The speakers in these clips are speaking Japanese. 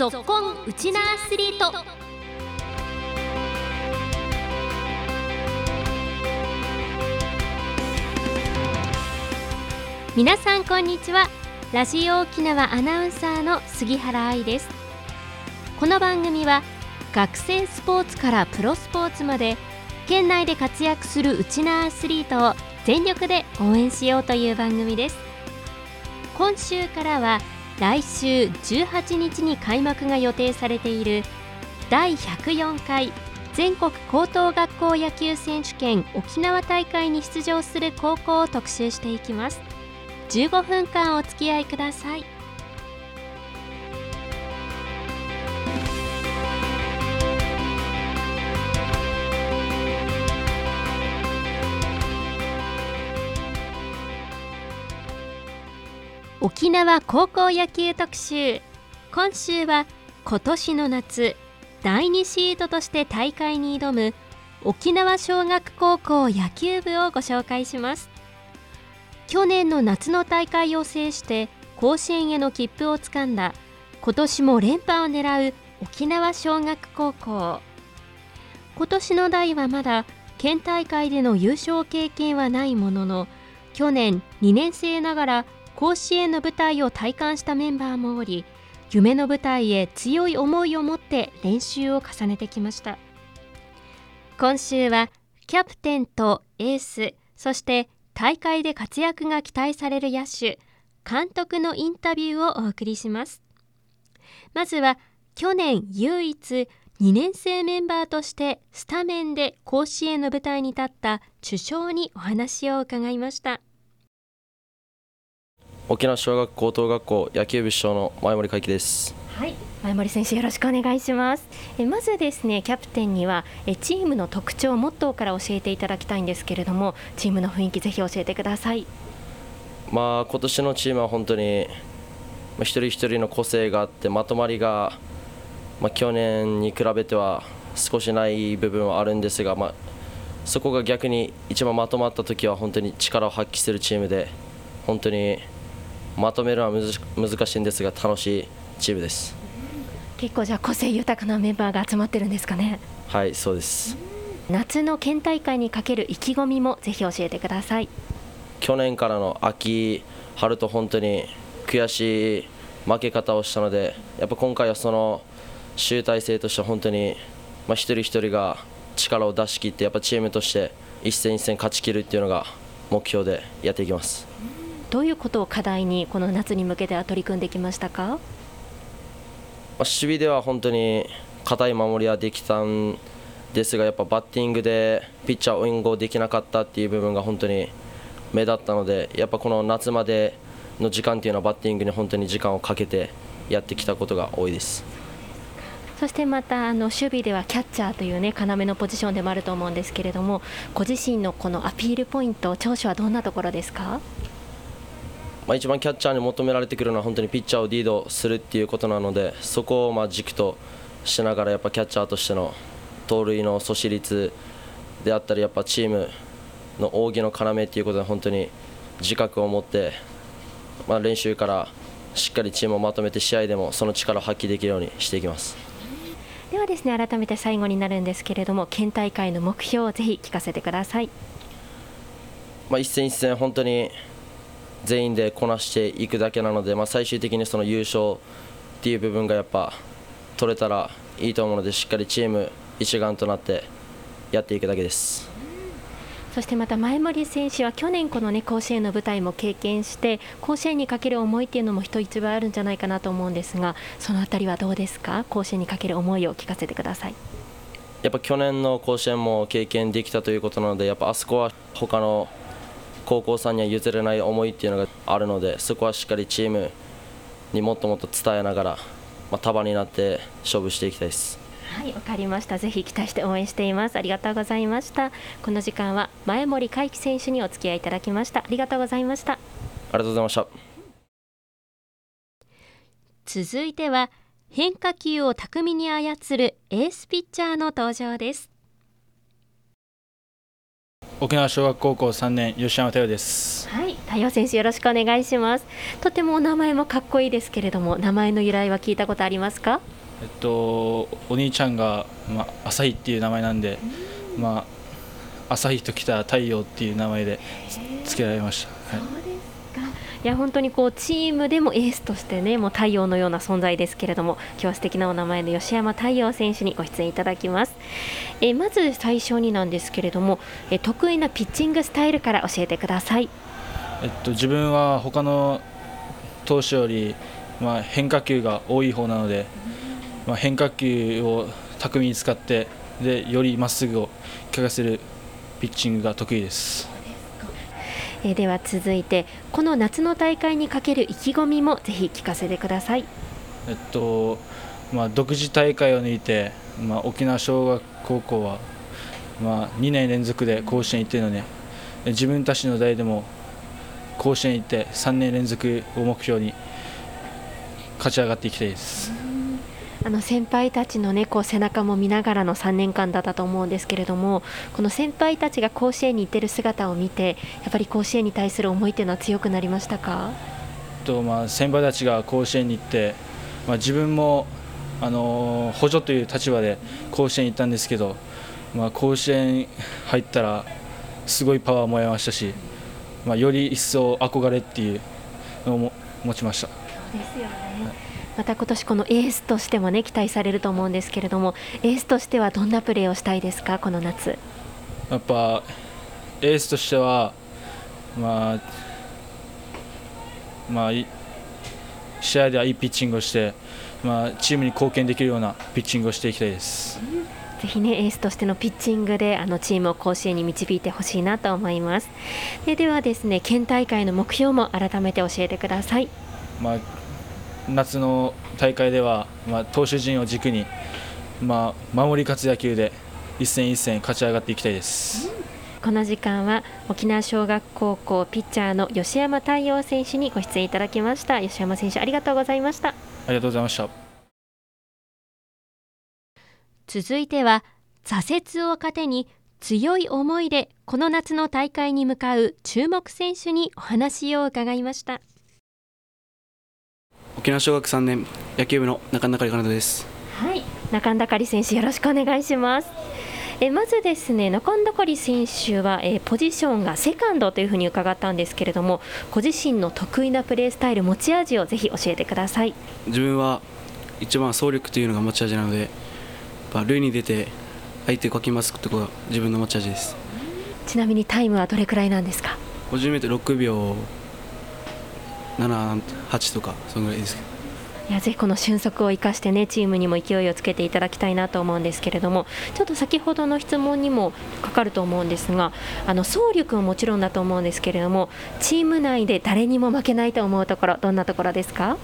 ぞっこんウチナアスリート。皆さんこんにちは。ラジオ沖縄アナウンサーの杉原愛です。この番組は学生スポーツからプロスポーツまで県内で活躍するウチナアスリートを全力で応援しようという番組です。今週からは来週18日に開幕が予定されている第104回全国高等学校野球選手権沖縄大会に出場する高校を特集していきます。15分間お付き合いください。沖縄高校野球特集。今週は今年の夏第2シートとして大会に挑む沖縄尚学高校野球部をご紹介します。去年の夏の大会を制して甲子園への切符をつかんだ今年も連覇を狙う沖縄尚学高校。今年の代はまだ県大会での優勝経験はないものの去年2年生ながら甲子園の舞台を体感したメンバーもおり夢の舞台へ強い思いを持って練習を重ねてきました。今週はキャプテンとエースそして大会で活躍が期待される野手監督のインタビューをお送りします。まずは去年唯一2年生メンバーとしてスタメンで甲子園の舞台に立った主将にお話を伺いました。沖縄小学高等学校野球部主将の前森海輝です。はい前森選手よろしくお願いします。えまずですねキャプテンにはえチームの特徴モットーから教えていただきたいんですけれどもチームの雰囲気ぜひ教えてください。まあ今年のチームは本当にまあ、一人一人の個性があってまとまりがまあ、去年に比べては少しない部分はあるんですが、まあ、そこが逆に一番まとまった時は本当に力を発揮するチームで本当にまとめるのは難しいんですが楽しいチームです。結構じゃあ個性豊かなメンバーが集まってるんですかね。はいそうです。夏の県大会にかける意気込みもぜひ教えてください。去年からの秋春と本当に悔しい負け方をしたのでやっぱ今回はその集大成として本当に、まあ、一人一人が力を出し切ってやっぱチームとして一戦一戦勝ち切るっていうのが目標でやっていきます。どういうことを課題にこの夏に向けては取り組んできましたか、まあ、守備では本当に硬い守りはできたんですがやっぱバッティングでピッチャーを援護できなかったっていう部分が本当に目立ったのでやっぱこの夏までの時間っていうのはバッティングに本当に時間をかけてやってきたことが多いです。そしてまたあの守備ではキャッチャーというね要のポジションでもあると思うんですけれどもご自身のこのアピールポイント長所はどんなところですか？まあ、一番キャッチャーに求められてくるのは本当にピッチャーをリードするっていうことなのでそこをまあ軸としながらやっぱキャッチャーとしての盗塁の阻止率であったりやっぱチームの扇の要っていうことで本当に自覚を持って、まあ、練習からしっかりチームをまとめて試合でもその力を発揮できるようにしていきます。ではですね改めて最後になるんですけれども県大会の目標をぜひ聞かせてください、まあ、一戦一戦本当に全員でこなしていくだけなので、まあ、最終的にその優勝っていう部分がやっぱ取れたらいいと思うのでしっかりチーム一丸となってやっていくだけです。そしてまた前森選手は去年この、ね、甲子園の舞台も経験して甲子園にかける思いっていうのも人一倍あるんじゃないかなと思うんですがそのあたりはどうですか？甲子園にかける思いを聞かせてください。やっぱ去年の甲子園も経験できたということなのでやっぱあそこは他の高校さんには譲れない思いっていうのがあるのでそこはしっかりチームにもっともっと伝えながら、まあ、束になって勝負していきたいです。はいわかりました。ぜひ期待して応援しています。ありがとうございました。この時間は前森海輝選手にお付き合いいただきました。ありがとうございました。ありがとうございました。続いては変化球を巧みに操るエースピッチャーの登場です沖縄小学高校3年吉山太陽です。はい太陽選手よろしくお願いします。とてもお名前もかっこいいですけれども名前の由来は聞いたことありますか？えっとお兄ちゃんが、まあ、朝日っていう名前なんで、まあ、朝日と来た太陽っていう名前でつけられました、はいいや本当にこうチームでもエースとしてねもう太陽のような存在ですけれども今日は素敵なお名前の吉山太陽選手にご出演いただきますえまず最初になんですけれどもえ得意なピッチングスタイルから教えてくださいえっと自分は他の投手よりまあ変化球が多い方なので、まあ、変化球を巧みに使ってでよりまっすぐを効かせるピッチングが得意です。えー、では続いてこの夏の大会にかける意気込みもぜひ聞かせてください。えっとまあ、独自大会を抜いて、まあ、沖縄小学高校は、まあ、2年連続で甲子園行っているので自分たちの代でも甲子園行って3年連続を目標に勝ち上がっていきたいです。あの先輩たちの、ね、こう背中も見ながらの3年間だったと思うんですけれどもこの先輩たちが甲子園に行ってる姿を見てやっぱり甲子園に対する思いというのは強くなりましたか？と、まあ、先輩たちが甲子園に行って、まあ、自分もあの補助という立場で甲子園に行ったんですけど、まあ、甲子園入ったらすごいパワーもらいましたし、まあ、より一層憧れっていうのを持ちました。そうですよねまた今年このエースとしてもね期待されると思うんですけれどもエースとしてはどんなプレーをしたいですかこの夏。やっぱエースとしてはまあまあ試合ではいいピッチングをして、まあ、チームに貢献できるようなピッチングをしていきたいです。ぜひねエースとしてのピッチングであのチームを甲子園に導いてほしいなと思います。でではですね県大会の目標も改めて教えてください、まあ、夏の大会では、まあ、投手陣を軸に、まあ、守り勝つ野球で一戦一戦勝ち上がっていきたいです。この時間は沖縄小学高校ピッチャーの吉山太陽選手にご出演いただきました。吉山選手ありがとうございました。ありがとうございました。続いては挫折を糧に強い思いでこの夏の大会に向かう注目選手にお話を伺いました沖縄小学3年野球部の中野かりかなです。はい中野かり選手よろしくお願いします。えまずですね中野かり選手は、えポジションがセカンドというふうに伺ったんですけれどもご自身の得意なプレースタイル持ち味をぜひ教えてください。自分は一番走力というのが持ち味なので塁に出て相手をかきますところが自分の持ち味です。ちなみにタイムはどれくらいなんですか？50m6 秒7、8とか、そのぐらいですけど。いやぜひこの俊足を生かしてねチームにも勢いをつけていただきたいなと思うんですけれどもちょっと先ほどの質問にもかかると思うんですがあの走力はもちろんだと思うんですけれどもチーム内で誰にも負けないと思うところどんなところですか？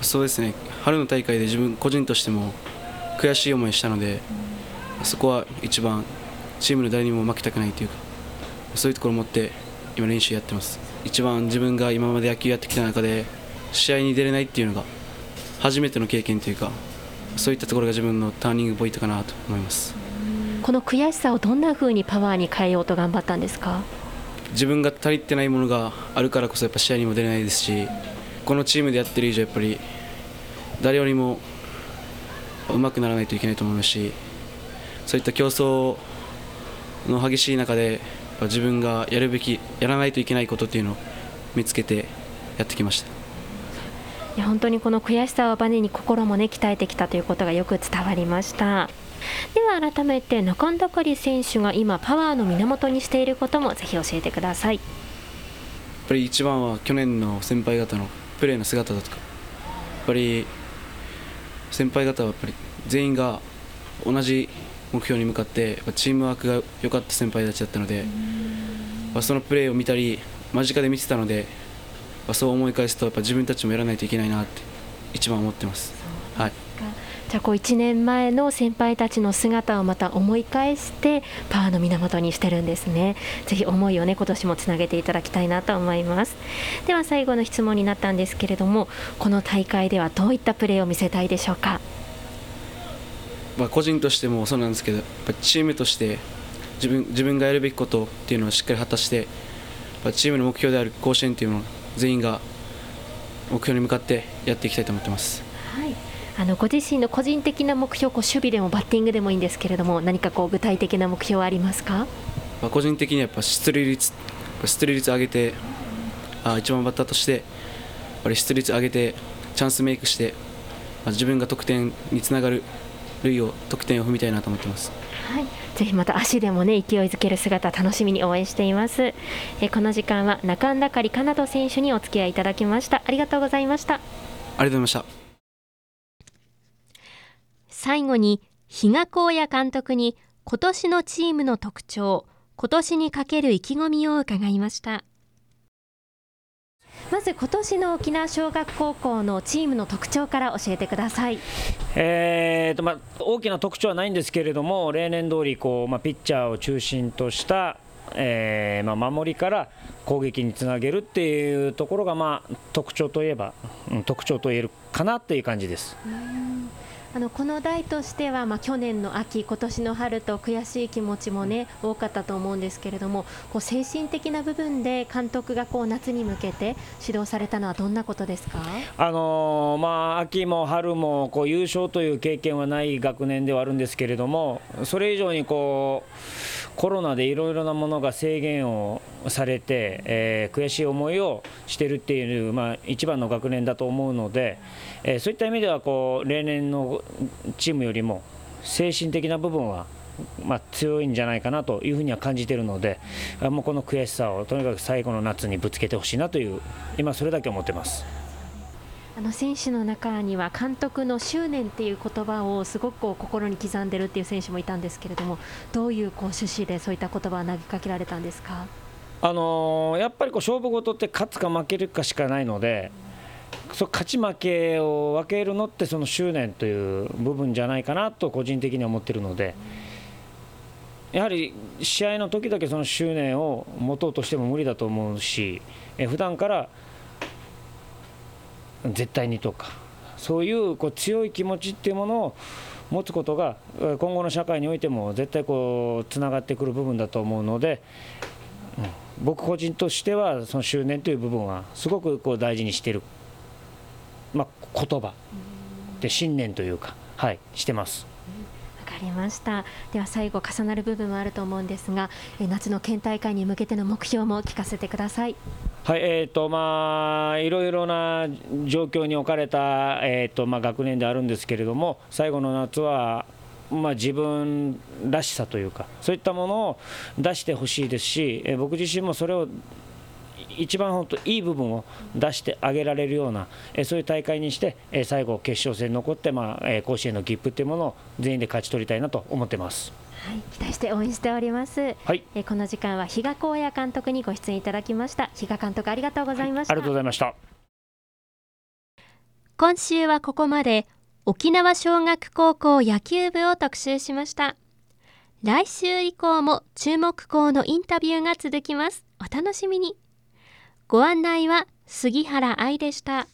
そうですね春の大会で自分個人としても悔しい思いしたので、そこは一番チームの誰にも負けたくないというかそういうところを持って今練習やってます。一番自分が今まで野球やってきた中で試合に出れないっていうのが初めての経験というかそういったところが自分のターニングポイントかなと思います。この悔しさをどんなふうにパワーに変えようと頑張ったんですか？自分が足りてないものがあるからこそやっぱ試合にも出れないですしこのチームでやってる以上やっぱり誰よりも上手くならないといけないと思いますしそういった競争の激しい中で自分がやるべきやらないといけないことっていうのを見つけてやってきました。いや本当にこの悔しさをバネに心もね鍛えてきたということがよく伝わりました。では改めて中田かり選手が今パワーの源にしていることもぜひ教えてください。やっぱり一番は去年の先輩方のプレーの姿だとかやっぱり先輩方はやっぱり全員が同じ目標に向かってチームワークが良かった先輩たちだったので、そのプレーを見たり間近で見てたので、そう思い返すとやっぱ自分たちもやらないといけないなって一番思ってます。はい。じゃあこう1年前の先輩たちの姿をまた思い返してパワーの源にしてるんですね。ぜひ思いをね今年もつなげていただきたいなと思います。では最後の質問になったんですけれどもこの大会ではどういったプレーを見せたいでしょうか？まあ、個人としてもそうなんですけどやっぱチームとして自分自分がやるべきことっていうのをしっかり果たしてチームの目標である甲子園っていうのを全員が目標に向かってやっていきたいと思ってます。はいあのご自身の個人的な目標こう守備でもバッティングでもいいんですけれども何かこう具体的な目標はありますか、まあ、個人的にはやっぱ出塁率出塁率上げてあ一番バッターとしてやっぱり出塁率上げてチャンスメイクして、まあ、自分が得点につながる塁を得点を踏みたいなと思ってます。はい、ぜひまた足でもね勢いづける姿楽しみに応援しています。えこの時間は中んだかりかなと選手にお付き合いいただきました。ありがとうございました。ありがとうございました。最後に比嘉光也監督に今年のチームの特徴今年にかける意気込みを伺いましたまず今年の沖縄尚学高校のチームの特徴から教えてください、えーとまあ、大きな特徴はないんですけれども例年通りこりまあ、ピッチャーを中心とした、えーまあ、守りから攻撃につなげるっていうところが、まあ、特徴といえば、特徴と言えるかなっていう感じです。あのこの代としては、まあ、去年の秋、今年の春と悔しい気持ちも、ね、多かったと思うんですけれどもこう精神的な部分で監督がこう夏に向けて指導されたのはどんなことですか、あのー、まあ、秋も春もこう優勝という経験はない学年ではあるんですけれどもそれ以上にこうコロナでいろいろなものが制限をされて、えー、悔しい思いをしているっていう、まあ、一番の学年だと思うので、えー、そういった意味ではこう例年のチームよりも精神的な部分はまあ、強いんじゃないかなというふうには感じているので、もうこの悔しさをとにかく最後の夏にぶつけてほしいなという、今、それだけ思ってます。あの選手の中には監督の執念っていう言葉をすごく心に刻んでるっていう選手もいたんですけれどもどういうこう趣旨でそういった言葉を投げかけられたんですか、あのー、やっぱりこう勝負事って勝つか負けるかしかないのでそ勝ち負けを分けるのってその執念という部分じゃないかなと個人的には思ってるので。やはり試合の時だけその執念を持とうとしても無理だと思うし、え普段から絶対にとかそういうこう強い気持ちっていうものを持つことが今後の社会においても絶対こうつながってくる部分だと思うので、うん、僕個人としてはその執念という部分はすごくこう大事にしてるまあ、言葉で信念というか、はい、してます。りました。では最後重なる部分もあると思うんですが夏の県大会に向けての目標も聞かせてください。はいえーとまあ、いろいろな状況に置かれた、えーとまあ、学年であるんですけれども最後の夏はまあ、自分らしさというかそういったものを出してほしいですし、僕自身もそれを一番本当いい部分を出してあげられるような、えそういう大会にして、え最後、決勝戦に残って、まあえ甲子園の切符というものを全員で勝ち取りたいなと思ってます。はい、期待して応援しております。はい、えこの時間は比嘉光也監督にご出演いただきました。比嘉監督ありがとうございました、はい、ありがとうございました。今週はここまで沖縄尚学高校野球部を特集しました。来週以降も注目校のインタビューが続きます。お楽しみに。ご案内は杉原愛でした。